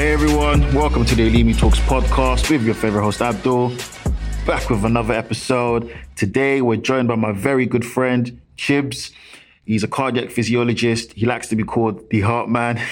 Hey everyone, welcome to the Elimi Talks podcast with your favorite host Abdul. Back with another episode. Today we're joined by my very good friend Chibs. He's a cardiac physiologist. He likes to be called the Heart Man.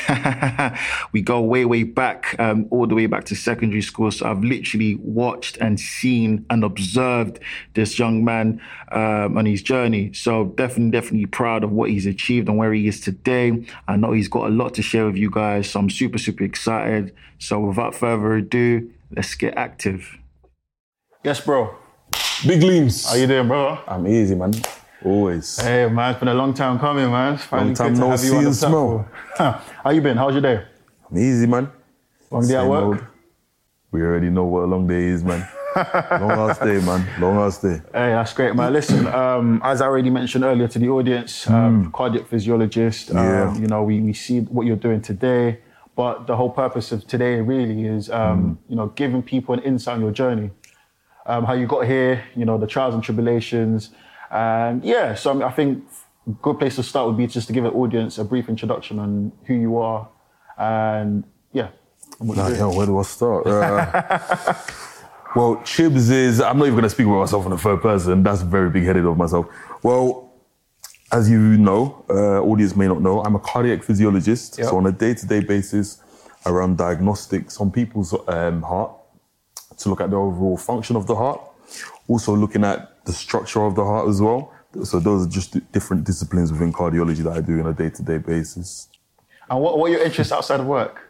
we go way, way back, um, all the way back to secondary school. So I've literally watched and seen and observed this young man um, on his journey. So definitely, definitely proud of what he's achieved and where he is today. I know he's got a lot to share with you guys. So I'm super, super excited. So without further ado, let's get active. Yes, bro. Big Leams. How you doing, bro? I'm easy, man. Always. Hey man, it's been a long time coming, man. Finally Long time no you see and smell. How you been? How's your day? I'm easy, man. Long day at work? old. We already know what a long day is, man. long ass day, man. Long ass day. Hey, that's great, man. Listen, um, as I already mentioned earlier to the audience, um, cardiac physiologist. Um. Yeah. You know, we, we see what you're doing today, but the whole purpose of today really is, um, Hmm. you know, giving people an insight on your journey, um, how you got here, you know, the trials and tribulations, and yeah. So I, think a good place to start would be just to give an audience a brief introduction on who you are, and yeah. and Nah, where do I start? Uh, well, Chibs is, I'm not even going to speak about myself in the third person. That's very big headed of myself. Well, as you know, uh, audience may not know, I'm a cardiac physiologist. Yep. So on a day to day basis, I run diagnostics on people's um, heart to look at the overall function of the heart. Also looking at the structure of the heart as well. So those are just different disciplines within cardiology that I do on a day to day basis. And what, what are your interests outside of work?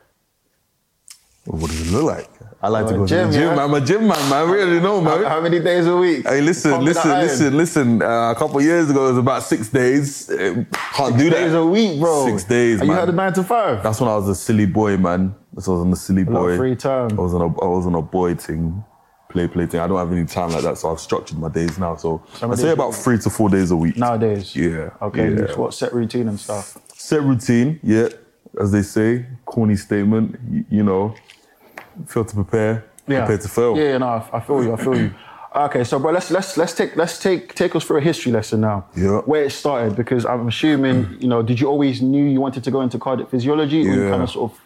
What does it look like? I like Oh, to go gym, to the gym. yeah? I'm a gym man, man. I really know, man. How, how many days a week? Hey, listen, listen, listen, listen. Uh, a couple of years ago, it was about six days. Uh, can't do that. Six days a week, bro. Six days, Are you had a nine to five? That's when I was a silly boy, man. That's when I was on the silly of boy. free time. I was on a, I was on a boy thing, play, play thing. I don't have any time like that, so I've structured my days now. So I say about three to four days a week. Nowadays. Yeah. Okay. Yeah. What set routine and stuff? Set routine, yeah. As they say, corny statement. You, you know, fail to prepare, Yeah. prepare to fail. Yeah, no, I, I feel you. I feel you. Okay, so bro, let's let's let's take let's take take us through a history lesson now. Yeah. Where it started, because I'm assuming you know, did you always knew you wanted to go into cardiac physiology, or you Yeah. kind of sort of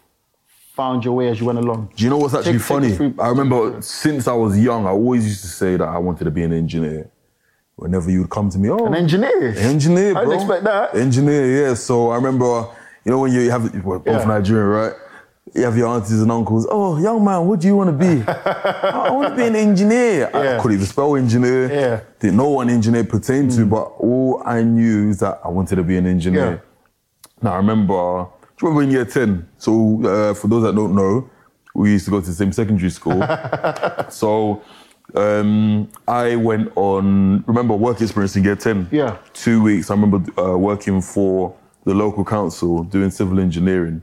found your way as you went along? Do you know what's actually Take- take funny? through- I remember since I was young, I always used to say that I wanted to be an engineer. Whenever you would come to me, oh, An engineer. engineer, I bro. didn't expect that. Engineer, yeah. So I remember, you know, when you have we're both Yeah. Nigerian, right? You have your aunties and uncles. Oh, young man, what do you want to be? "Oh, I want to be an engineer. I Yeah. couldn't even spell engineer. Yeah. Mm. Didn't know what an engineer pertained to, but all I knew is that I wanted to be an engineer. Yeah. Now I remember, remember in year 10? So uh, for those that don't know, we used to go to the same secondary school. so um, I went on, remember work experience in year 10? Yeah. Two weeks. I remember uh, working for the local council doing civil engineering.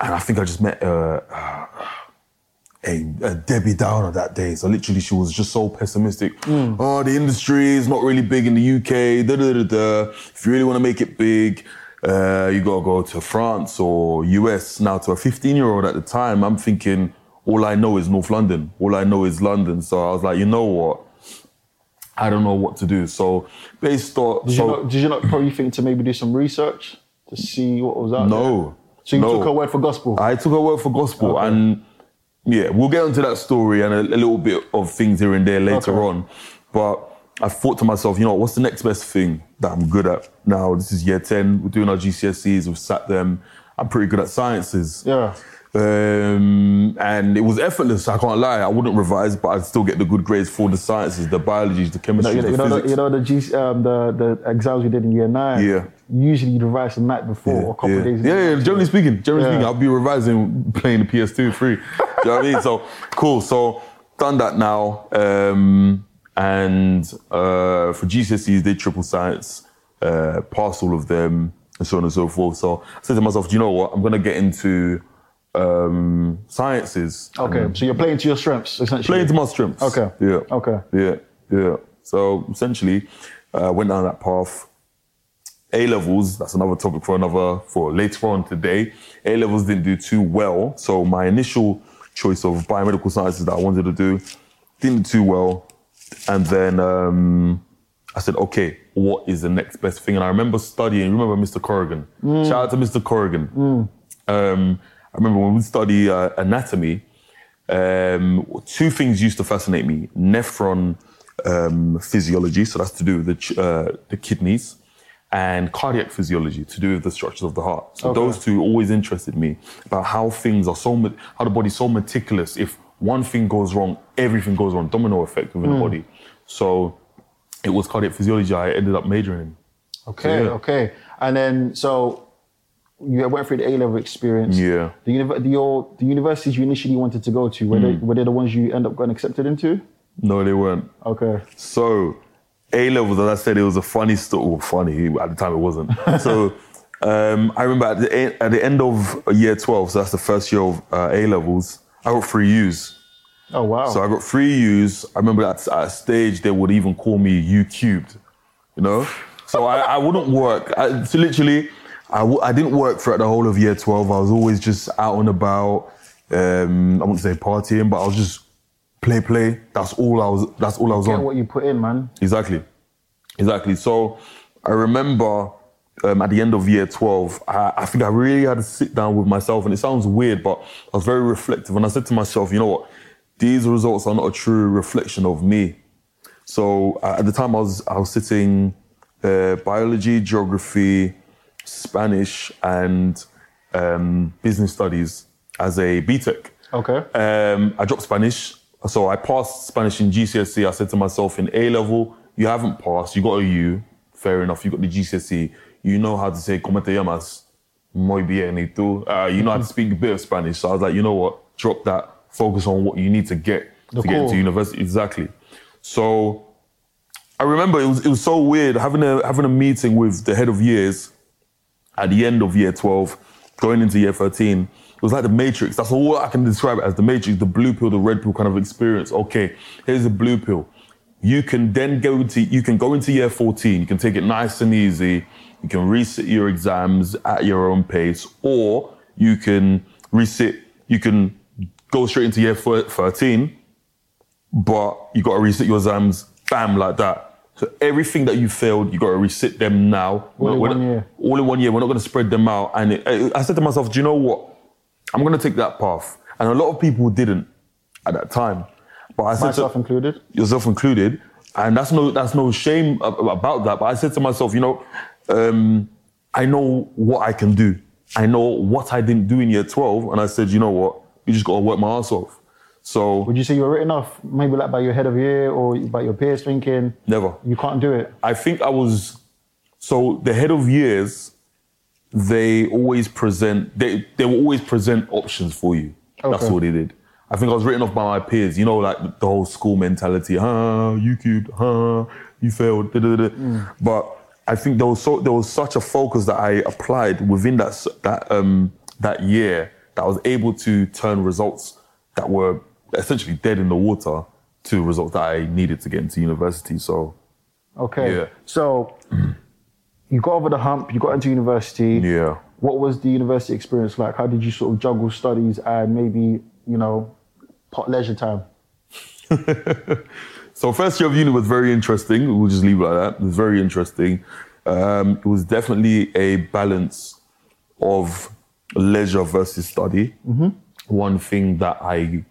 And I think I just met uh, uh, a, a Debbie Downer that day. So literally, she was just so pessimistic. Oh, the industry is not really big in the UK. Da, da, da, da. If you really want to make it big, uh, you gotta go to France or US. Now, to a 15 year old at the time, I'm thinking all I know is North London. All I know is London. So I was like, you know what? I don't know what to do. So based on Did so you not? Did you not probably think to maybe do some research to see what was out there? no. So you no. took her word for gospel. I took her word for gospel, Okay. and yeah, we'll get into that story and a, a little bit of things here and there later Okay. on. But I thought to myself, you know, what's the next best thing that I'm good at? Now this is year ten. We're doing our GCSEs. We've sat them. I'm pretty good at sciences. yeah. Um, and it was effortless. I can't lie. I wouldn't revise, but I'd still get the good grades for the sciences, the biology, the You chemistry, know, the you know, the, physics. you know the, G, um, the the exams we did in year nine. Yeah. Usually you'd revise the night before or a couple yeah. of days. Yeah, yeah, generally speaking, generally Yeah. speaking, I'll be revising playing the PS2 free. Do you know what I mean? So cool. So done that now. Um, and uh, for GCSEs, did triple science, uh, passed all of them, and so on and so forth. So I said to myself, do you know what? I'm gonna get into um, sciences. Okay, so you're playing to your strengths essentially. Playing to my strengths. Okay. Yeah. Okay. Yeah. Yeah. So essentially, uh, went down that path. A levels, that's another topic for another, for later on today. A levels didn't do too well. So my initial choice of biomedical sciences that I wanted to do didn't do too well. And then um, I said, okay, what is the next best thing? And I remember studying, remember Mr. Corrigan? Shout out to Mr. Corrigan. Um, I remember when we study uh, anatomy, um, two things used to fascinate me: nephron um, physiology, so that's to do with the ch- uh, the kidneys, and cardiac physiology, to do with the structures of the heart. So Okay. those two always interested me about how things are so how the body's so meticulous. If one thing goes wrong, everything goes wrong. Domino effect within the body. So it was cardiac physiology I ended up majoring in. Okay, Yeah. okay. And then so you went through the A level experience. Yeah. The, univ- the your the universities you initially wanted to go to were Hmm. they were they the ones you end up getting accepted into? No, they weren't. Okay. So, A levels, as I said, it was a funny story. Well, funny at the time, it wasn't. so, um, I remember at the, at the end of year 12, so that's the first year of uh, A levels, I got free U's. Oh wow. So I got free U's. I remember at, at a stage they would even call me U cubed, you know? So I, I wouldn't work. I, so literally, I w- I didn't work throughout the whole of year 12. I was always just out and about. Um, I wouldn't say partying, but I was just play, play. That's all I was, that's all I was Get on. what you put in, man. Exactly. Exactly. So I remember um, at the end of year 12, I, I think I really had to sit down with myself. And it sounds weird, but I was very reflective. And I said to myself, you know what? These results are not a true reflection of me. So uh, at the time, I was, I was sitting uh, biology, geography, Spanish, and um, business studies as a BTEC. Okay. Um, I dropped Spanish. So I passed Spanish in GCSE. I said to myself, in A level, you haven't passed. You got a U. Fair enough. You got the GCSE. You know how to say, ¿Cómo te llamas? Muy bien. ¿Y tú? Uh, you know how to speak a bit of Spanish. So I was like, you know what? Drop that. Focus on what you need to get The to get into university. Exactly. So I remember it was, it was so weird having a, having a meeting with the head of years at the end of year 12, going into year 13, it was like the Matrix. That's all I can describe it as the Matrix, the blue pill, the red pill kind of experience. Okay, here's the blue pill. You can then go into you can go into year 14. You can take it nice and easy. You can resit your exams at your own pace, or you can resit. You can go straight into year 13, but you got to resit your exams, bam, like that. So everything that you failed, you got to resit them now. All in We're- one year. all in one year. We're not going to spread them out. And it, I I said to myself, do you know what? I'm going to take that path. And a lot of people didn't at that time. But I said Myself to, included. yourself included, and that's no that's no shame about that. But I said to myself, you know, um, I know what I can do. I know what I didn't do in year 12, and I said, you know what? You just got to work my ass off. So Would you say you were written off maybe like by your head of year or by your peers thinking never. you can't do it? I think I was so the head of years. They always present. They they will always present options for you. That's what they did. I think I was written off by my peers. You know, like the whole school mentality. Huh, you cubed. Huh, you failed. Da, da, da. da. But I think there was so there was such a focus that I applied within that that um that year that I was able to turn results that were essentially dead in the water to results that I needed to get into university. So Okay. Yeah. So you got over the hump, you got into university. yeah. What was the university experience like? How did you sort of juggle studies and maybe, you know, pot leisure time? So first year of uni was very interesting. We'll just leave it like that. It was very interesting. Um, it was definitely a balance of leisure versus study. One thing that I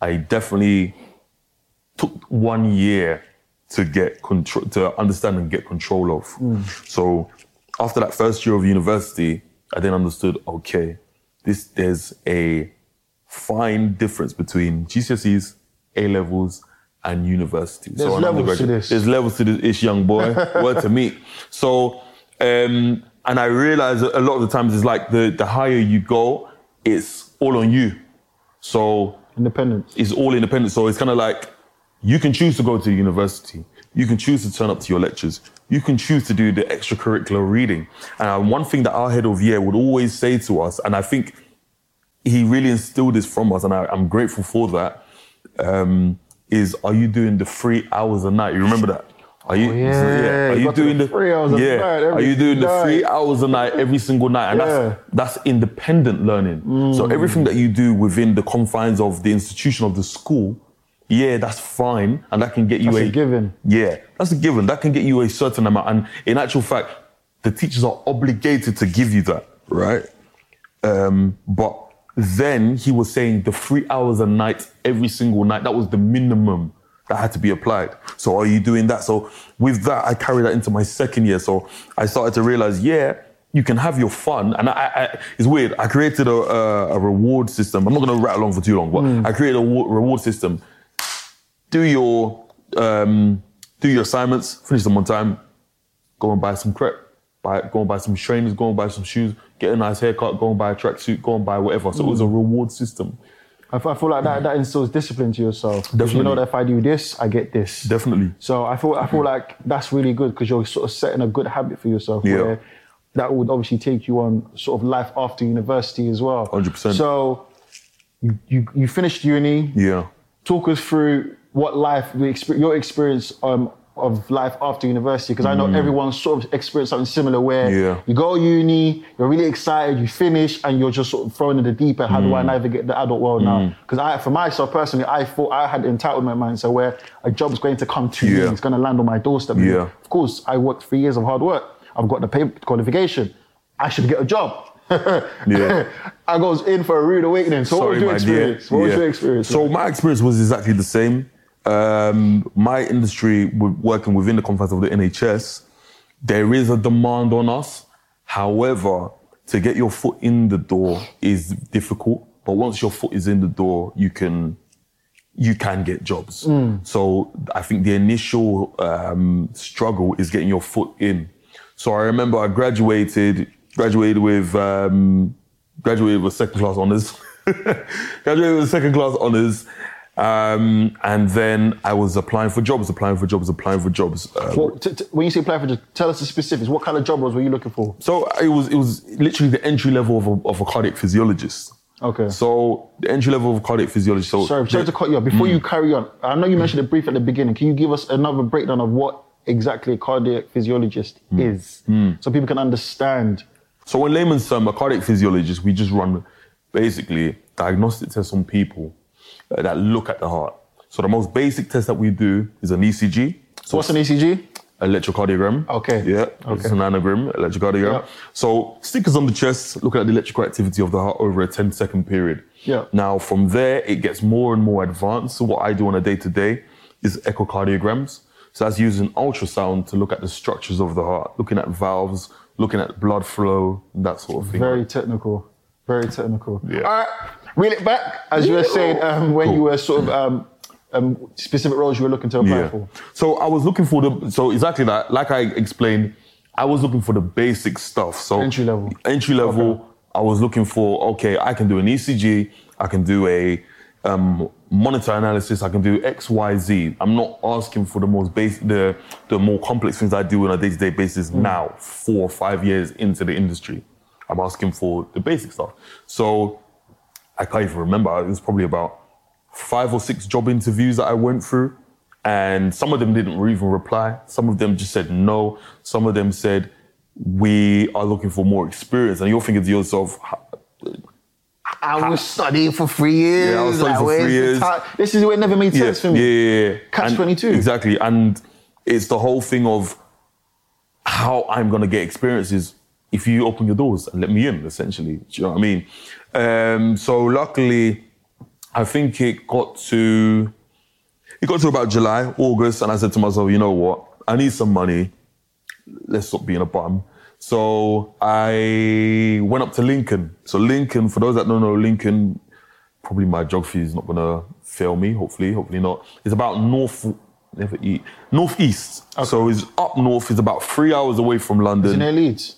I definitely took one year to get control to understand and get control of. So after that first year of university, I then understood, okay, this there's a fine difference between GCSEs, A levels, and university. There's an levels to this. There's levels to this ish young boy. Word to me. So, um, and I realized that a lot of the times it's like the the higher you go, it's all on you. So Independence. it's all independent. So it's kind of like you can choose to go to university. You can choose to turn up to your lectures. You can choose to do the extracurricular reading. And uh, one thing that our head of year would always say to us, and I think he really instilled this from us, and I, I'm grateful for that, um, is are you doing the three hours a night? You remember that? Are you, Oh, yeah. Are You you doing the three hours a yeah? night Are every you doing the three hours a night every single night? And Yeah. that's that's independent learning. So Mm. everything that you do within the confines of the institution of the school, yeah, that's fine, and that can get you That's a given. Yeah, that's a given. That can get you a certain amount, and in actual fact, the teachers are obligated to give you that, right? Um, but then he was saying the three hours a night every single night that was the minimum that had to be applied. So are you doing that? So with that, I carried that into my second year. So I started to realize, yeah, you can have your fun. And I, I it's weird. I created a, a, a, reward system. I'm not going to rattle on for too long, but mm. I created a reward system. Do your um, do your assignments, finish them on time, go and buy some crepe, buy, go and buy some trainers, go and buy some shoes, get a nice haircut, go and buy a tracksuit, go and buy whatever. So mm. it was a reward system. I, feel like that, that instills discipline to yourself. Definitely. You know that if I do this, I get this. Definitely. So I feel I feel like that's really good because you're sort of setting a good habit for yourself. Yeah. Where that would obviously take you on sort of life after university as well. Hundred percent. So you, you you finished uni. Yeah. Talk us through what life your experience um, of life after university because I know mm. everyone sort of experienced something similar where yeah. you go uni, you're really excited, you finish, and you're just sort of thrown in the deep end. How mm. do I mm. navigate the adult world mm. now? Because I, for myself personally, I thought I had entitlement mindset where a job's going to come to yeah. me, it's going to land on my doorstep. Yeah. Of course, I worked three years of hard work. I've got the paper qualification. I should get a job. yeah. I goes in for a rude awakening. So Sorry, what was your experience? What yeah. was your experience? So my experience was exactly the same um, my industry, working within the confines of the NHS, there is a demand on us. However, to get your foot in the door is difficult. But once your foot is in the door, you can you can get jobs. Mm. So I think the initial um, struggle is getting your foot in. So I remember I graduated graduated with um, graduated with second class honors. graduated with second class honors um, and then I was applying for jobs, applying for jobs, applying for jobs. Uh, well, t- t- when you say applying for jobs, tell us the specifics. What kind of job roles were you looking for? So it was it was literally the entry level of a, of a cardiac physiologist. Okay. So the entry level of cardiac physiologist. So sorry, sorry to cut you off. Before mm. you carry on, I know you mentioned it brief at the beginning. Can you give us another breakdown of what exactly a cardiac physiologist mm. is, mm. so people can understand? So in layman's term, a cardiac physiologist, we just run basically diagnostic tests on people uh, that look at the heart. So the most basic test that we do is an ECG. So what's an ECG? Electrocardiogram. Okay. Yeah. Okay. It's an anagram, electrocardiogram. Yeah. So stickers on the chest, looking at the electrical activity of the heart over a 10 second period. Yeah. Now from there, it gets more and more advanced. So what I do on a day to day is echocardiograms. So that's using ultrasound to look at the structures of the heart, looking at valves, looking at blood flow, that sort of thing. Very technical. Very technical. Yeah. All right. Reel it back, as you were saying, um, when cool. you were sort of um, um, specific roles you were looking to apply yeah. for. So I was looking for the so exactly that. Like I explained, I was looking for the basic stuff. So entry level. Entry level. Okay. I was looking for okay, I can do an ECG, I can do a um, monitor analysis, I can do X, Y, Z. I'm not asking for the most basic, the the more complex things I do on a day to day basis mm. now, four or five years into the industry. I'm asking for the basic stuff. So I can't even remember. It was probably about five or six job interviews that I went through. And some of them didn't even reply. Some of them just said no. Some of them said, we are looking for more experience. And you're thinking to yourself, I was studying for three years. Yeah, I was studying like, for three years. This is what never made sense yeah, for me. Yeah, yeah, yeah. Catch 22. Exactly. And it's the whole thing of how I'm going to get experiences if you open your doors and let me in, essentially. Do you know what I mean? Um, so luckily, I think it got to it got to about July, August, and I said to myself, you know what? I need some money. Let's stop being a bum. So I went up to Lincoln. So Lincoln, for those that don't know Lincoln, probably my geography is not gonna fail me. Hopefully, hopefully not. It's about north, never eat northeast. Okay. So it's up north. It's about three hours away from London. Is it near Leeds?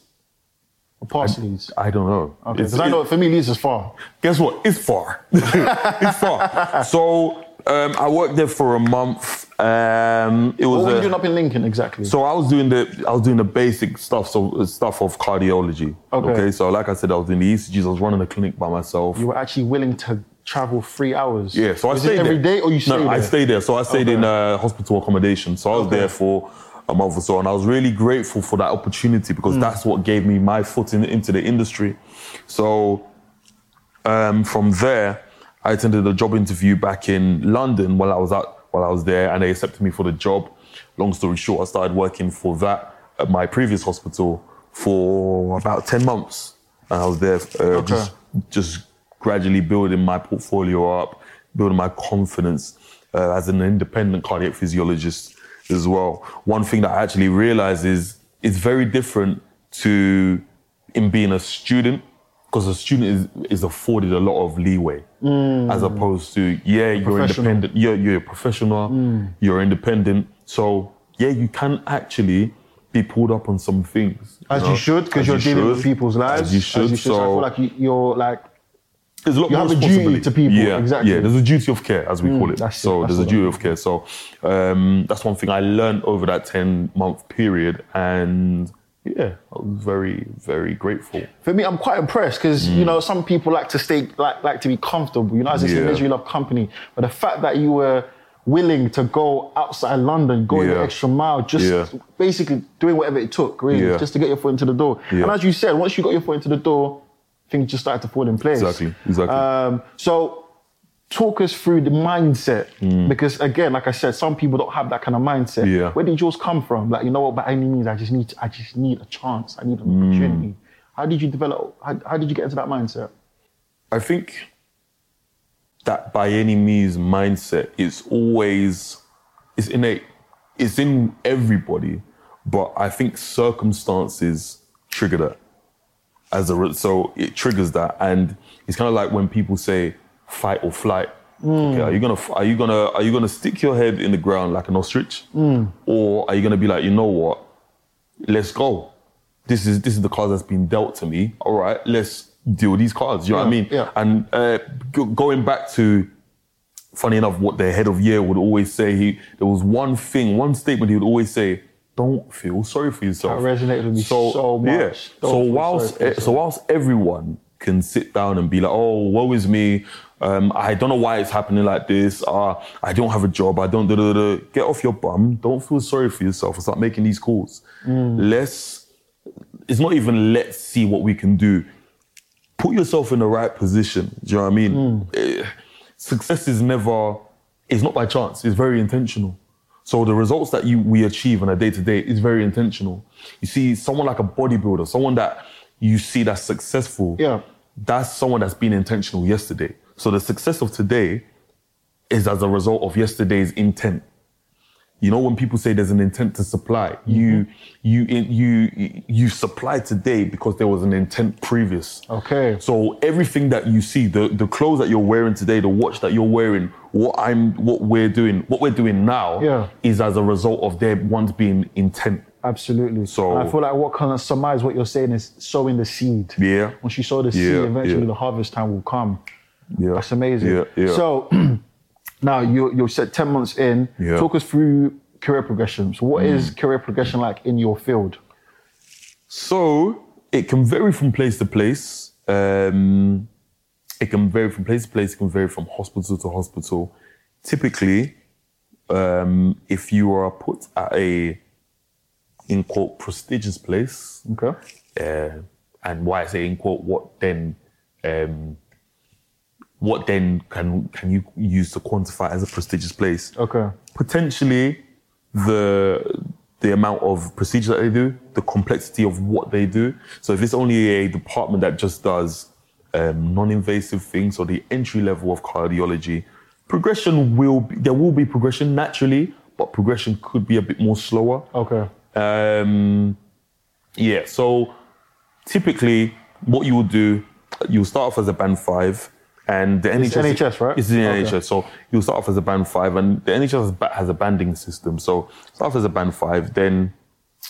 Or past I, Leeds? I don't know. Okay, because I know for me Leeds is far. Guess what? It's far. it's far. So um, I worked there for a month. Um, it was. What were you doing up in Lincoln exactly? So I was doing the I was doing the basic stuff, so stuff of cardiology. Okay. okay. So like I said, I was in the ECGs. I was running a clinic by myself. You were actually willing to travel three hours. Yeah. So was I stayed every there. day, or you stayed no, there? I stayed there. So I stayed okay. in uh, hospital accommodation. So I was okay. there for a month or so. And I was really grateful for that opportunity because mm. that's what gave me my foot in, into the industry. So um, from there, I attended a job interview back in London while I was out while I was there, and they accepted me for the job. Long story short, I started working for that at my previous hospital for about ten months, and I was there uh, okay. just just gradually building my portfolio up, building my confidence uh, as an independent cardiac physiologist as well. One thing that I actually realized is it's very different to in being a student because a student is, is afforded a lot of leeway mm. as opposed to yeah you're independent you're, you're a professional mm. you're independent. So yeah you can actually be pulled up on some things As you know, should, because you're you dealing with people's lives. as you should, So I feel like you, you're like there's a lot You more have a duty to people, Yeah, exactly. Mm, Yeah, there's a duty of care, as we call it. that's it, so that's there's a duty of care. So um, that's one thing I learned over that 10 month period. And yeah, I was very, very grateful. for me, I'm quite impressed because you know some people like to stay like like to be comfortable. You know, as it's Mm. Yeah. a misery love company, but the fact that you were willing to go outside London, going the extra mile, just Yeah. basically doing whatever it took, really, Yeah. just to get your foot into the door. Yeah. And as you said, once you got your foot into the door, things just started to fall in place. Exactly, exactly. Um, so. Talk us through the mindset because again, like I said, some people don't have that kind of mindset. Mm. Yeah. Where did yours come from? Like, you know what? By any means, I just need, to, I just need a chance. I need an Mm. opportunity. How did you develop? How, how did you get into that mindset? I think that by any means mindset is always it's innate. It's in everybody, but I think circumstances trigger that. As a re- so it triggers that, and it's kind of like when people say fight or flight. Okay, are you gonna are you gonna are you gonna stick your head in the ground like an ostrich, or are you gonna be like you know what? Let's go. This is this is the cards that's been dealt to me. All right, let's deal with these cards. You know what I mean? yeah. And uh, go- going back to, funny enough, what the head of year would always say. He there was one thing, one statement he would always say: "Don't feel sorry for yourself." That resonated with me so much. Yeah. So whilst sorry for yourself. so whilst everyone can sit down and be like, "Oh, woe is me," um, I don't know why it's happening like this. Uh, I don't have a job. I don't. Da, da, da, da. Get off your bum. Don't feel sorry for yourself. Start making these calls. Mm. Let's. It's not even let's see what we can do. Put yourself in the right position. Do you know what I mean? Mm. Eh, success is never. It's not by chance. It's very intentional. So the results that you we achieve on a day to day is very intentional. You see, someone like a bodybuilder, someone that you see that's successful, Yeah. that's someone that's been intentional yesterday. So the success of today is as a result of yesterday's intent. You know when people say there's an intent to supply, mm-hmm. you you you you supply today because there was an intent previous. Okay. So everything that you see, the the clothes that you're wearing today, the watch that you're wearing, what I'm what we're doing, what we're doing now Yeah. is as a result of there once being intent. Absolutely. So- And I feel like what kind of surmise what you're saying is sowing the seed. Yeah. Once you sow the seed, eventually yeah. the harvest time will come. Yeah. That's amazing. Yeah, yeah. So now you you said 10 months in. Yeah. Mm. Talk us through career progression. So what is career progression like in your field? So it can vary from place to place. Um, it can vary from place to place. It can vary from hospital to hospital. Typically, um, if you are put at a in quote prestigious place, Okay. uh, and why I say in quote, what then, um, what then can can you use to quantify as a prestigious place? Okay. potentially the the amount of procedure that they do, the complexity of what they do. So if it's only a department that just does um, non-invasive things or the entry level of cardiology, progression will be, there will be progression naturally, but progression could be a bit more slower. Okay. Um, yeah, so typically what you will do, you'll start off as a band five, and the It's NHS, NHS, right? It's the Okay. NHS. So you'll start off as a band five, and the NHS has, a banding system. So start off as a band five, then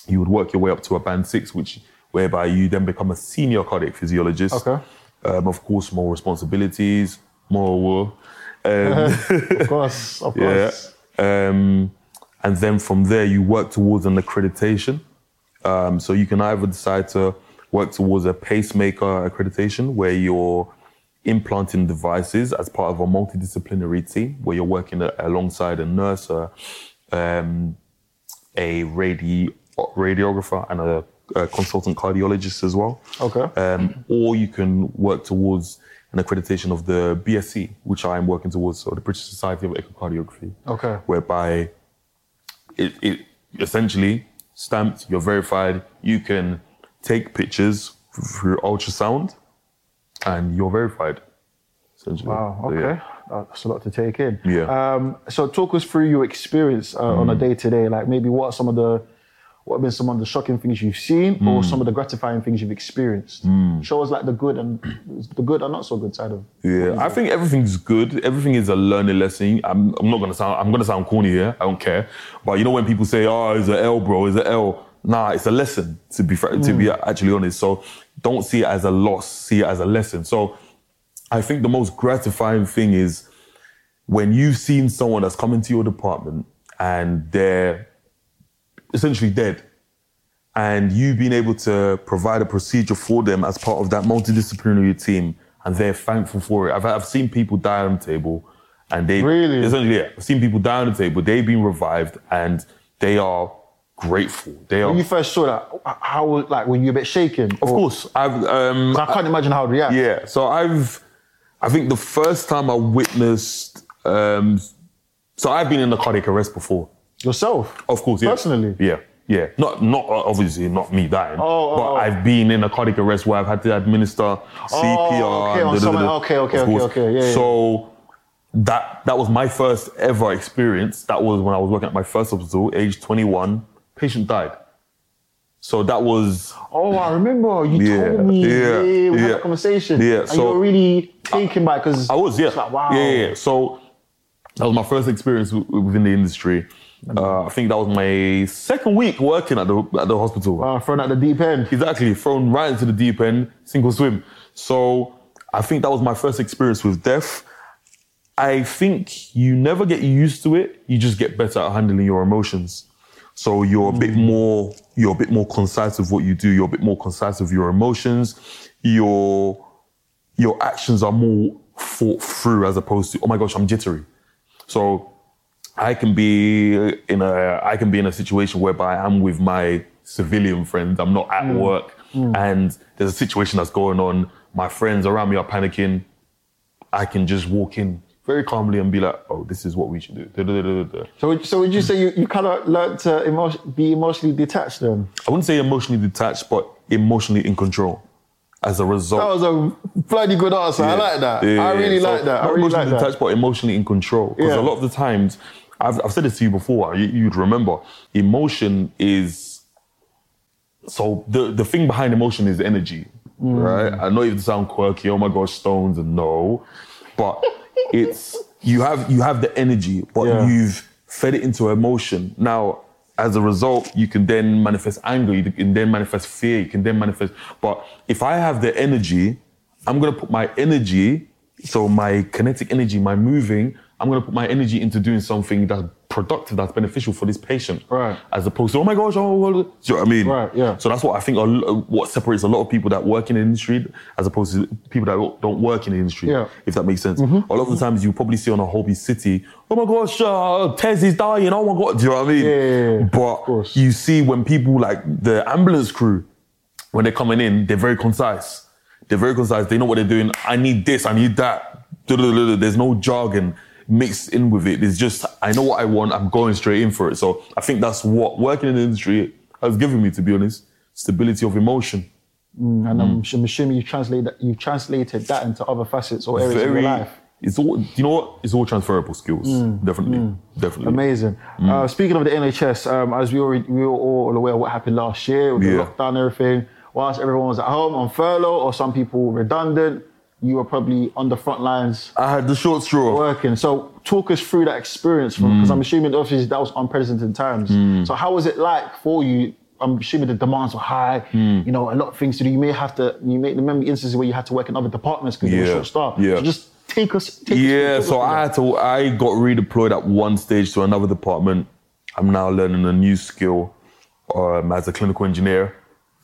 you would work your way up to a band six, which whereby you then become a senior cardiac physiologist. Okay. Um, of course, more responsibilities, more. Um, Of course. Of yeah. course. Um, and then from there, you work towards an accreditation. Um, so you can either decide to work towards a pacemaker accreditation where you're implanting devices as part of a multidisciplinary team where you're working alongside a nurse, a, um, a radi- radiographer, and a, a consultant cardiologist as well. Okay. Um, or you can work towards an accreditation of the BSE, which I'm working towards, so the British Society of Echocardiography Okay. whereby it, it essentially stamped, you're verified, you can take pictures through ultrasound and you're verified. essentially. Wow. So, Okay. yeah. Uh, That's a lot to take in. Yeah. Mm. Um, so talk us through your experience uh, on a day to day. Like maybe what are some of the what have been some of the shocking things you've seen, Mm. or some of the gratifying things you've experienced? Show us like the good and the good and not so good side of. Yeah, I think everything's good. Everything is a learning lesson. I'm, I'm not gonna sound. I'm gonna sound corny here. I don't care. But you know when people say, "Oh, it's an L, bro," it's an L. Nah, it's a lesson. To be fr- to be hmm. actually honest. So don't see it as a loss. See it as a lesson. So I think the most gratifying thing is when you've seen someone that's come into your department and they're essentially dead and you've been able to provide a procedure for them as part of that multidisciplinary team, and they're thankful for it. I've, I've seen people die on the table, and they Really? essentially yeah, I've seen people die on the table. They've been revived, and they are grateful. They are, When you first saw that, how was like were you a bit shaken? of course. I've um, I can't imagine how to react. yeah. So I've, I think the first time I witnessed, um, so I've been in a cardiac arrest before. Yourself, Of course, yeah. Personally? Yeah, yeah. Not, not obviously not me dying. Oh, but oh, oh. I've been in a cardiac arrest where I've had to administer CPR. Oh, okay, on someone- okay, okay, okay, okay, yeah, yeah. So that that was my first ever experience. That was when I was working at my first hospital, age 21. Patient died. So that was Oh, I remember you Yeah, told me. yeah, we had yeah. that conversation. Yeah, and so- you were really taken by because I was, yeah. It's like, wow. Yeah, yeah, yeah. So that was my first experience w- within the industry. Uh, I think that was my second week working at the at the hospital. Wow, thrown at the deep end. Exactly, thrown right into the deep end, single swim. So I think that was my first experience with death. I think you never get used to it. You just get better at handling your emotions. So you're a bit mm. more, you're a bit more concise of what you do. You're a bit more concise of your emotions. Your your actions are more thought through as opposed to, oh my gosh, I'm jittery. So I can be in a I can be in a situation whereby I'm with my civilian friends. I'm not at mm. work, mm. and there's a situation that's going on. My friends around me are panicking. I can just walk in very calmly and be like, "Oh, this is what we should do." Da, da, da. So, would- so would you say you, you kind of learned to emo- be emotionally detached then? I wouldn't say emotionally detached, but emotionally in control. As a result, That was a bloody good answer. I like that. Yeah, I really. So, like that. I really emotionally like that. detached, but emotionally in control. Because Yeah. a lot of the times, I've, I've said this to you before. You, you'd remember, emotion is. So the the thing behind emotion is energy, Mm. right? I know it sound quirky. Oh my gosh, stones and no, but it's you have you have the energy, but Yeah. you've fed it into emotion. Now, as a result, you can then manifest anger. You can then manifest fear. You can then manifest. But if I have the energy, I'm gonna put my energy, so my kinetic energy, my moving. I'm gonna put my energy into doing something that's productive, that's beneficial for this patient, Right. As opposed to, oh my gosh, oh, well, do you know what I mean? Right, yeah. So that's what I think. A, what separates a lot of people that work in the industry, as opposed to people that don't- work in the industry. Yeah. Mm-hmm. If that makes sense. A lot of the times you probably see on a Holby City, oh my gosh, uh, Tez is dying. Oh my god, do you know what I mean? Yeah, yeah, yeah. But you see when people like the ambulance crew, when they're coming in, they're very concise. They're very concise. They know what they're doing. I need this. I need that. There's no jargon mixed in with it. It's just I know what I want. I'm going straight in for it. So I think that's what working in the industry has given me, to be honest, stability of emotion. And Mm. I'm, assuming you translate that, you've translated that into other facets or areas of your life. It's all. You know what? It's all transferable skills. Mm. Definitely. Definitely. Amazing. Mm. Uh, speaking of the NHS, um, as we already we were all aware of what happened last year with the Yeah. lockdown and everything, whilst everyone was at home on furlough or some people redundant, you were probably on the front lines I had the short straw. working. So talk us through that experience from Mm. because I'm assuming obviously that was unprecedented times. So how was it like for you? I'm assuming the demands were high. Mm. You know, a lot of things to do. You may have to. You may remember instances where you had to work in other departments because you were Yeah. short staffed. Yeah. So just take us. Take Yeah, us so I had to. I got redeployed at one stage to another department. I'm now learning a new skill um, as a clinical engineer.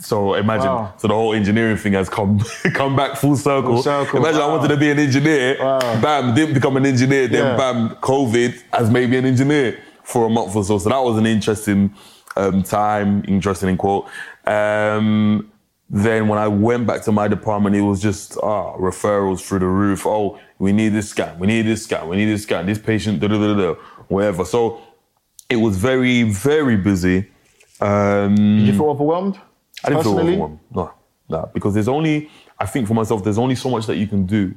So imagine, Wow. so the whole engineering thing has come come back full circle. Full circle, Imagine I wanted to be an engineer. Wow. Bam, didn't become an engineer. Then Yeah. bam, COVID has made me an engineer for a month or so. So that was an interesting um, time, interesting in quote. Um, then when I went back to my department, it was just ah, referrals through the roof. Oh, we need this scan, we need this scan, we need this scan, this patient, da da da da, whatever. So it was very, very busy. Um, Did you feel overwhelmed? I didn't personally? feel overwhelmed. No, no, because there's only, I think for myself, there's only so much that you can do.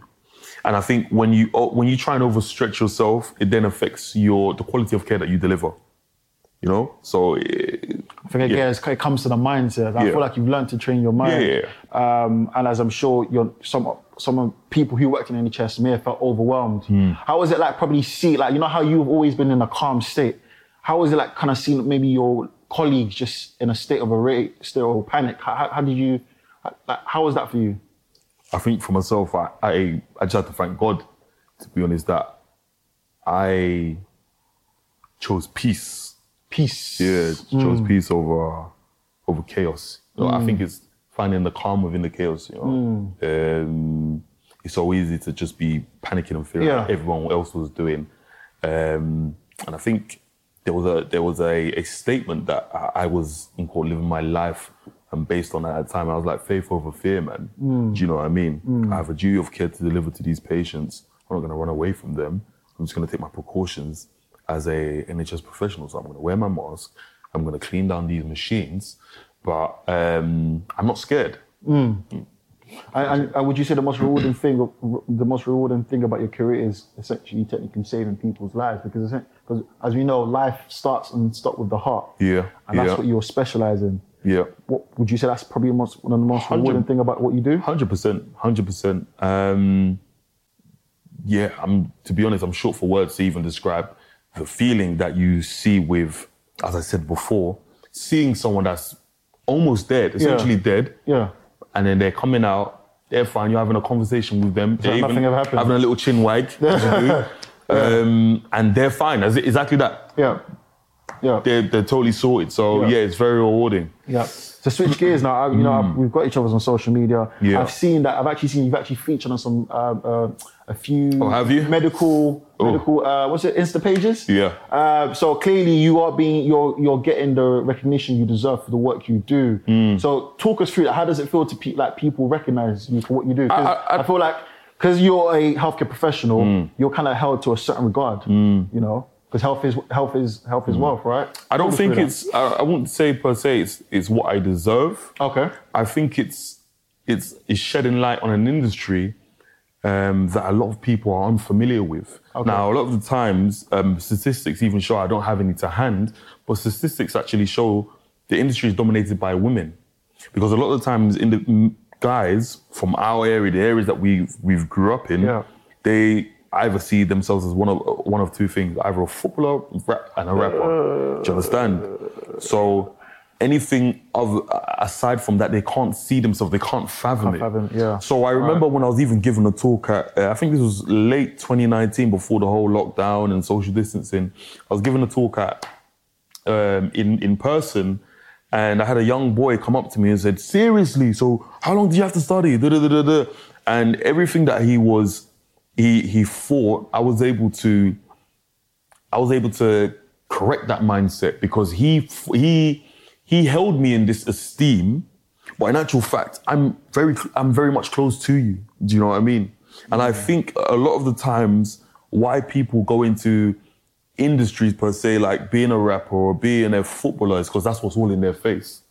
And I think when you when you try and overstretch yourself, it then affects your the quality of care that you deliver. You know, so eh, I think again, it's- it comes to the mindset. I Yeah. feel like you've learned to train your mind. Yeah, Um, and as I'm sure you're, some some of people who worked in NHS may have felt overwhelmed. Hmm. How was it like? Probably see like you know how you've always been in a calm state. How was it like? Kind of seeing maybe your colleagues just in a state of a rate, state of panic. How, how, did you? How was that for you? I think for myself, I, I I just have to thank God, to be honest, that I chose peace. Peace. Yeah, chose peace over over chaos. So I think it's finding the calm within the chaos. You know, um, it's so easy to just be panicking and fearing Yeah. everyone else was doing. Um, and I think there was a there was a, a statement that I, I was in quote living my life and based on that at the time. I was like faith over fear, man. Mm. Do you know what I mean? Mm. I have a duty of care to deliver to these patients. I'm not going to run away from them. I'm just going to take my precautions as a NHS professional. So I'm going to wear my mask. I'm going to clean down these machines, but um, I'm not scared. Mm. And, and, and would you say the most rewarding thing, the most rewarding thing about your career is essentially technically saving people's lives? Because, because as we know, life starts and stops with the heart. Yeah, And that's yeah. what you're specializing. Yeah. What would you say that's probably the most, one of the most rewarding thing about what you do? Hundred percent, hundred percent. Um, yeah, I'm. To be honest, I'm short for words to even describe the feeling that you see with, as I said before, seeing someone that's almost dead, essentially dead, Yeah. And then they're coming out, they're fine. You're having a conversation with them. They're like nothing ever happened. Having a little chin wag, as you do. um, and they're fine. As- Exactly that. Yeah. Yeah. They're, they're totally sorted. So Yeah. yeah, it's very rewarding. Yeah. So switch gears now, I, you know, I've, we've got each other on social media. Yeah. I've seen that. I've actually seen you've actually featured on some uh, uh, a few Oh, have you? medical Oh. medical uh, what's it Insta pages? Yeah. Uh, so clearly you are being you're you're getting the recognition you deserve for the work you do. Hmm. So talk us through that. How does it feel to pe- like people recognize you for what you do? I- I, I- feel like because you're a healthcare professional, Hmm. you're kind of held to a certain regard. You know. Because health is health is health is wealth, right? I don't Talk think it's. I, I wouldn't say per se it's, it's what I deserve. okay. I think it's it's it's shedding light on an industry um, that a lot of people are unfamiliar with. Okay. Now, a lot of the times, um, statistics even show I don't have any to hand, but statistics actually show the industry is dominated by women, because a lot of the times, in the guys from our area, the areas that we we've grew up in, Yeah. they either see themselves as one of one of two things: either a footballer and a rapper. Do you understand? So anything of aside from that, they can't see themselves. They can't fathom Can't it. fathom, yeah. So I remember when I was even given a talk at, uh, I think this was late 2019, before the whole lockdown and social distancing. I was given a talk at um, in in person, and I had a young boy come up to me and said, "Seriously, so how long do you have to study?" Da, da, da. And everything that he was, he he thought, I was able to, I was able to correct that mindset because he he he held me in this esteem, but in actual fact, I'm very I'm very much close to you. Do you know what I mean? And I think a lot of the times why people go into industries per se, like being a rapper or being a footballer, is because that's what's all in their face.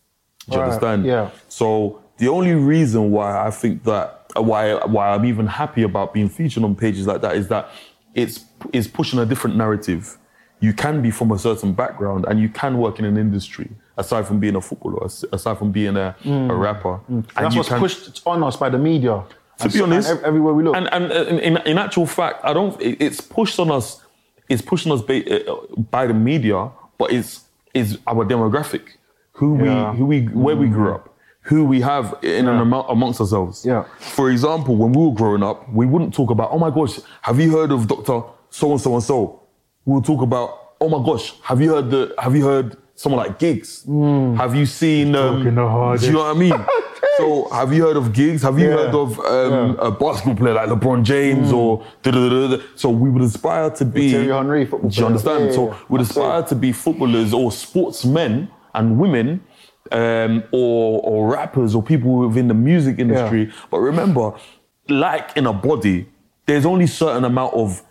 Do you Right, understand? yeah. So the only reason why I think that why why I'm even happy about being featured on pages like that is that it's is pushing a different narrative. You can be from a certain background and you can work in an industry aside from being a footballer, aside from being a, a rapper. And That's what's can- pushed on us by the media. to be honest, and everywhere we look. and and uh, in, in actual fact, I don't. It's pushed on us. It's pushed on us by, uh, by the media, but it's is our demographic, who Yeah. we who we where we grew up, who we have in and among, amongst ourselves. Yeah. For example, when we were growing up, we wouldn't talk about, oh my gosh, have you heard of Doctor So and So and So? We'll talk about, oh my gosh, have you heard the have you heard someone like Giggs? Have you seen? Um, Talking the hardest. do you know what I mean? so have you heard of Giggs? Have you Yeah. heard of um, Yeah. a basketball player like LeBron James or da, da, da, da, so we would aspire to be Thierry Henry, football Do you understand? Yeah, so yeah, we'd aspire to be footballers or sportsmen and women um, or or rappers or people within the music industry. But remember, like in a body, there's only certain amount of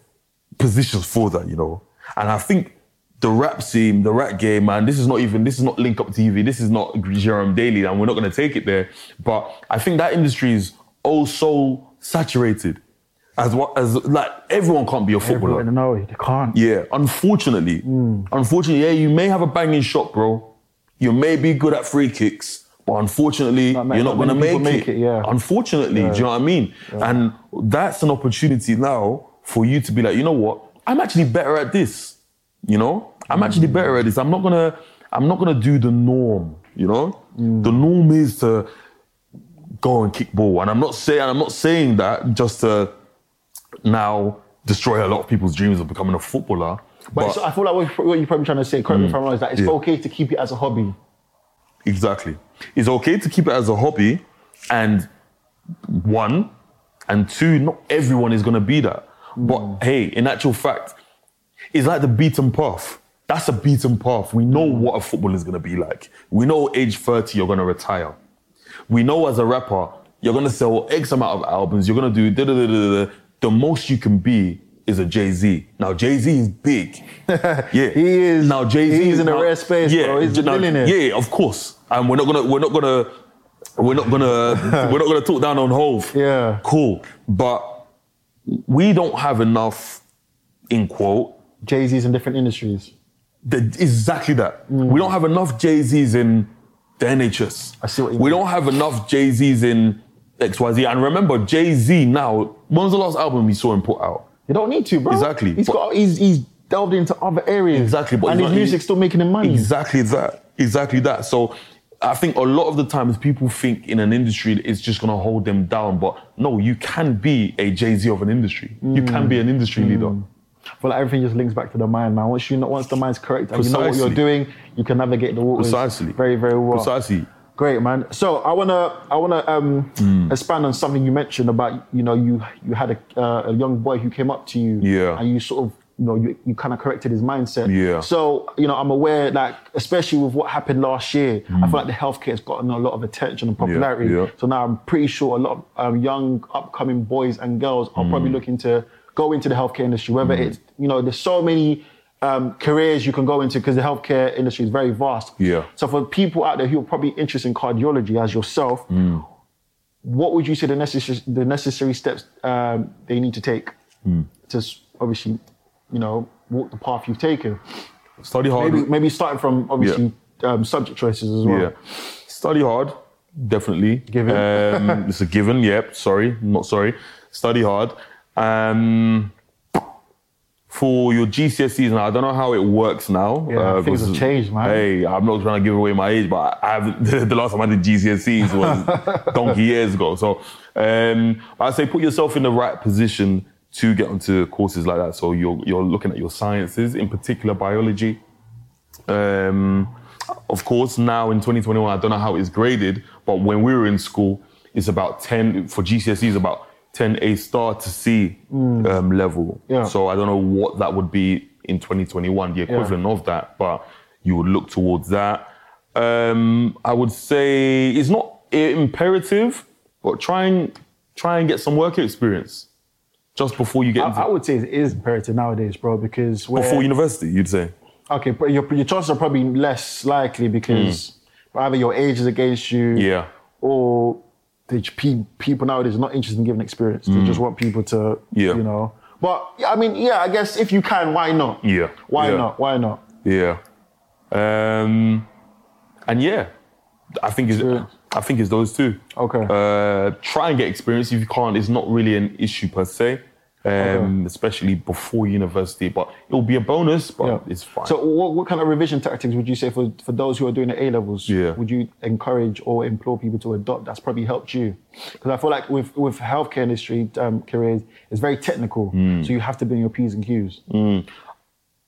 positions for that, you know. And I think the rap scene, the rap game, man, this is not even this is not Link Up TV, this is not GRM Daily, and we're not gonna take it there. But I think that industry is oh so saturated. as what as like everyone can't be a footballer. Everyone, no, they can't. Yeah, unfortunately, Hmm. unfortunately, yeah, you may have a banging shot, bro. You may be good at free kicks, but unfortunately, you're not going to make, it. make it, yeah. Unfortunately, do you know what I mean? And that's an opportunity now for you to be like, you know what? I'm actually better at this. You know, I'm actually Hmm. better at this. I'm not gonna, I'm not gonna do the norm. You know, Hmm. the norm is to go and kick ball, and I'm not saying, I'm not saying that just to now destroy a lot of people's dreams of becoming a footballer. But, it's, I feel like what, you're probably trying to say, correct me if mm. I'm wrong, is that it's Yeah. okay to keep it as a hobby. Exactly. It's okay to keep it as a hobby, and one, and two, not everyone is going to be that. But mm. hey, in actual fact, it's like the beaten path. That's a beaten path. We know what a footballer is going to be like. We know age 30, you're going to retire. We know as a rapper, you're going to sell X amount of albums. You're going to do da da da da da. The most you can be is a Jay Z. Now Jay Z is big. yeah, He is- Now Jay Z he's in a rare space, Yeah, bro. He's a now- billionaire. Yeah, of course. And we're not gonna, we're not gonna, we're not gonna, we're not gonna talk down on Hov. Yeah. cool. But we don't have enough, in quote, Jay Z's in different industries. the, exactly that. We don't have enough Jay Z's in the NHS. I see what you We mean. We don't have enough Jay Z's in XYZ. And remember, Jay Z now, when was the last album we saw him put out? You don't need to, bro. Exactly, He's but- got. He's, he's delved into other areas. Exactly, but and his music's still making him money. Exactly that. Exactly that. So I think a lot of the times people think in an industry it's just gonna hold them down. But no, you can be a Jay-Z of an industry. You can be an industry Mm. leader. Well, like everything just links back to the mind, man. Once you know, once the mind's correct and you know what you're doing, you can navigate the waters Precisely. very, very well. Precisely. Great, man. So I wanna, I wanna um, Hmm. expand on something you mentioned about, you know, you you had a, uh, a young boy who came up to you, Yeah. and you sort of, you know, you, you kind of corrected his mindset. Yeah. So you know, I'm aware, like, especially with what happened last year, I Hmm. feel like the healthcare has gotten a lot of attention and popularity. yeah. So now I'm pretty sure a lot of um, young upcoming boys and girls are Hmm. probably looking to go into the healthcare industry. Whether it's, you know, there's so many. Um, careers you can go into because the healthcare industry is very vast. Yeah. So for people out there who are probably interested in cardiology, as yourself, Hmm. what would you say the necessary the necessary steps um, they need to take Hmm. to obviously, you know, walk the path you've taken? Study hard. Maybe maybe starting from obviously um, subject choices as well. Yeah. Study hard, definitely. Given. Um, it's a given, yep. Sorry, not sorry. Study hard. Um, for your GCSEs now, I don't know how it works now. Yeah, things have changed, man. Hey, I'm not trying to give away my age, but I have the last time I did GCSEs was donkey years ago. So um, I say put yourself in the right position to get onto courses like that. So you're you're looking at your sciences, in particular biology. Um, of course, now in 2021, I don't know how it's graded, but when we were in school, it's about 10 for GCSEs, about 10 A star to C um, level. Yeah. So I don't know what that would be in 2021, the equivalent of that, but you would look towards that. Um, I would say it's not imperative, but try and try and get some work experience just before you get into I, I would say it is imperative nowadays, bro, because before university. You'd say. okay, but your, your chances are probably less likely because either your age is against you. Yeah. or pe- people nowadays are not interested in giving experience. They just want people to. Yeah. you know. But I mean, yeah, I guess if you can, why not? Yeah. Why Yeah. not? Why not? Yeah. Um, and yeah, I think it's. I think it's those two. Okay. Uh, try and get experience. If you can't, it's not really an issue per se. Um, especially before university, but it'll be a bonus, but Yeah. it's fine. So, what, what kind of revision tactics would you say for, for those who are doing the A levels? Yeah. Would you encourage or implore people to adopt? That's probably helped you, because I feel like with with healthcare industry um, careers, it's very technical. Hmm. So you have to be in your p's and q's.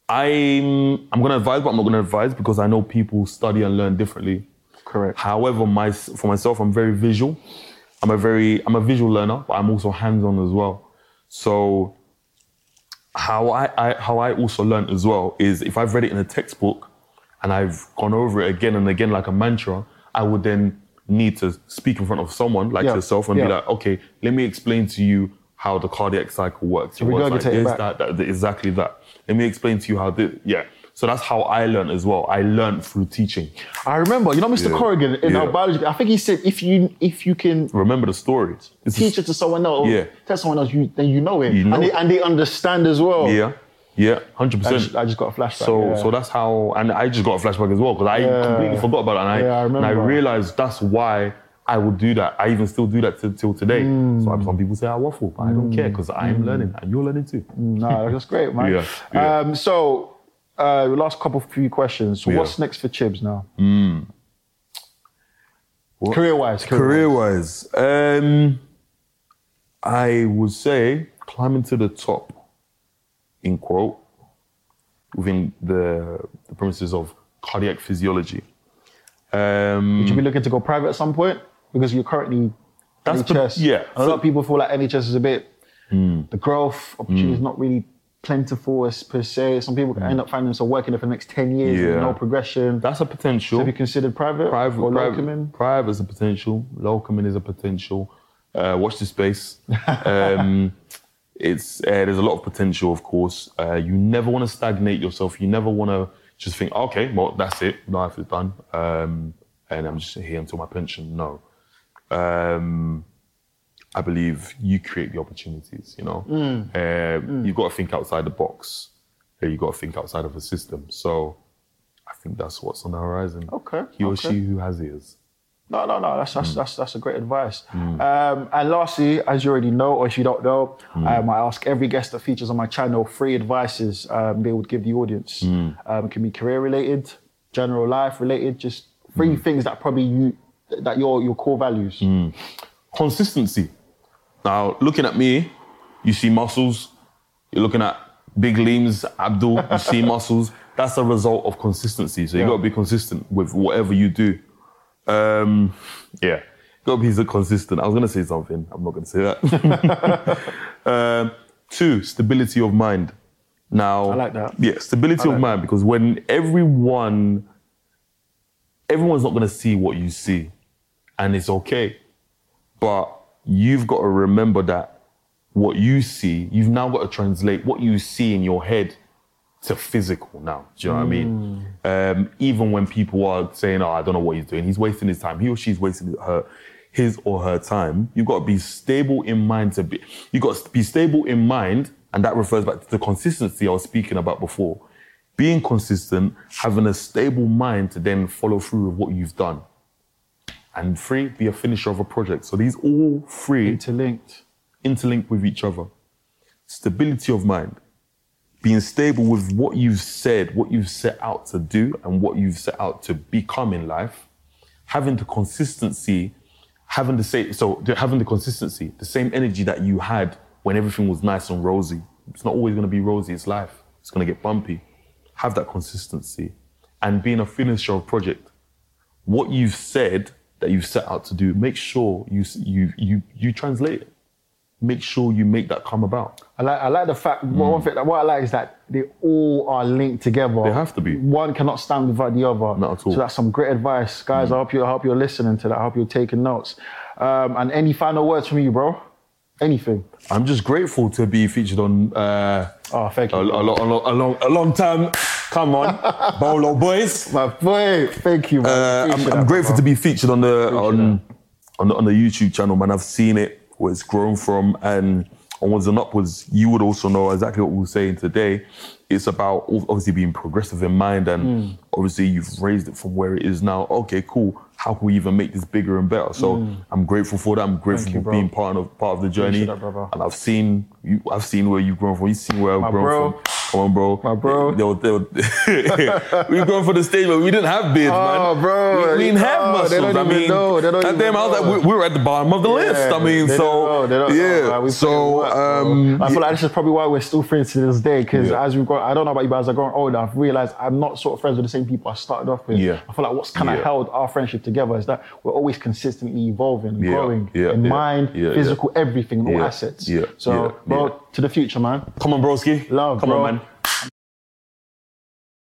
I'm I'm gonna advise, but I'm not gonna advise because I know people study and learn differently. Correct. However, my for myself, I'm very visual. I'm a very I'm a visual learner, but I'm also hands-on as well. So how I, I how I also learned as well is if I've read it in a textbook and I've gone over it again and again like a mantra, I would then need to speak in front of someone like Yeah, yourself and yeah. be like, okay, let me explain to you how the cardiac cycle works. It works like back. that, that, exactly that. Let me explain to you how this, yeah. So that's how I learned as well. I learned through teaching. I remember, you know, Mr. Yeah. Corrigan in our biology. I think he said if you if you can Remember the stories, It's a- teach it to someone else, Yeah. tell someone else, you then you know it, You know and, they, it. and they understand as well. Yeah, yeah, hundred percent. I just got a flashback. So, yeah. so that's how, and I just got a flashback as well because I Yeah. completely forgot about it, and I, Yeah, I and I realized that's why I would do that. I even still do that till, till today. Mm. So some people say I waffle, but I don't care because I am learning, and you're learning too. no, that's great, man. Yeah, yeah. Um, so, uh, last couple of few questions. So, Yeah. what's next for Chibs now? What- Career wise, Career wise, um, I would say climbing to the top, in quote, within the, the premises of cardiac physiology. Um, Would you be looking to go private at some point? Because you're currently That's the- NHS. yeah. A lot of people feel like NHS is a bit the growth opportunity is Hmm. not really plentiful as per se. Some people can end up finding themselves working there for the next ten years with no progression. that's a potential. Have you considered private, private, or locum private is a potential. Locum is a potential. Uh, watch the space. um, it's uh, there's a lot of potential, of course. Uh, you never want to stagnate yourself. You never want to just think, okay, well that's it, life is done, um, and I'm just here until my pension. No, um, I believe you create the opportunities. You know, Uh, you've got to think outside the box. Uh, You've got to think outside of the system. So. I think that's what's on the horizon. Okay, He or okay. she who has ears. No, no, no. That's that's that's, that's a great advice. Um, and lastly, as you already know, or if you don't know, Hmm. um, I ask every guest that features on my channel three advices um, they would give the audience. Hmm. Um, it can be career related, general life related, just three Hmm. things that probably you that your your core values. Consistency. Now, looking at me, you see muscles. You're looking at big limbs, Abdul, you see muscles. That's a result of consistency. So you Yeah. got to be consistent with whatever you do. Um, yeah, got to be consistent. I was going to say something. I'm not going to say that. um, two, stability of mind. Now, I like that. Yeah, stability I of like mind because when everyone, everyone's not going to see what you see, and it's okay. But you've got to remember that what you see, you've now got to translate what you see in your head to physical now. Do you know what I mean? Um, even when people are saying, "Oh, I don't know what he's doing," he's wasting his time. He or she's wasting her, his or her time. You've got to be stable in mind to be. you've got to be stable in mind, and that refers back to the consistency I was speaking about before. Being consistent, having a stable mind to then follow through with what you've done. And three, be a finisher of a project. So these all three Interlinked. interlinked with each other. Stability of mind, being stable with what you've said, what you've set out to do, and what you've set out to become in life. Having the consistency, having the same, so having the consistency, the same energy that you had when everything was nice and rosy. It's not always going to be rosy. It's life. It's going to get bumpy. Have that consistency, and being a finisher of a project what you've said that you've set out to do, make sure you you you you translate it. Make sure you make that come about. I like I like the fact one thing that what I like is that they all are linked together. Mm. They have to be. One cannot stand without the other. Not at all. Mm. So that's some great advice, guys. I hope you I hope you're listening to that. I hope you're taking notes. Um, and any final words from you, bro? Anything? I'm just grateful to be featured on uh, Oh, thank you. a, a, a, a long a long time. Come on, Bolo boys. My boy, thank you, man. Uh, I'm, I'm grateful to be featured on the on, on the on the YouTube channel, man. I've seen it where it's grown from, and onwards and upwards. You would also know exactly what we were saying today. It's about obviously being progressive in mind, and Hmm. obviously you've raised it from where it is now. Okay, cool. How can we even make this bigger and better? So mm. I'm grateful for that. I'm grateful you, for being part of part of the journey. That, and I've seen you. I've seen where you've grown from. You've seen where I've My grown bro. from. Come on, bro. My bro. They were, they were, we've grown from the stage but we didn't have beards, Oh, man. bro. We, we didn't have Oh, muscles. they don't I mean, know. They don't even damn, I was like, we, we were at the bottom of the list. I mean, so don't know, they don't yeah. We so bro. um, I feel like this is probably why we're still friends to this day. Because Yeah. as we've got, I don't know about you, but as I've grown older, I've realized I'm not sort of friends with the same people I started off with. Yeah. I feel like what's kind of Yeah. held our friendship together is that we're always consistently evolving, and Yeah. growing Yeah, in yeah. mind, Yeah, yeah. physical, everything, all Yeah. assets. Yeah. So, Yeah. bro, Yeah to the future, man. Come on, broski. Love, Come bro. on, man.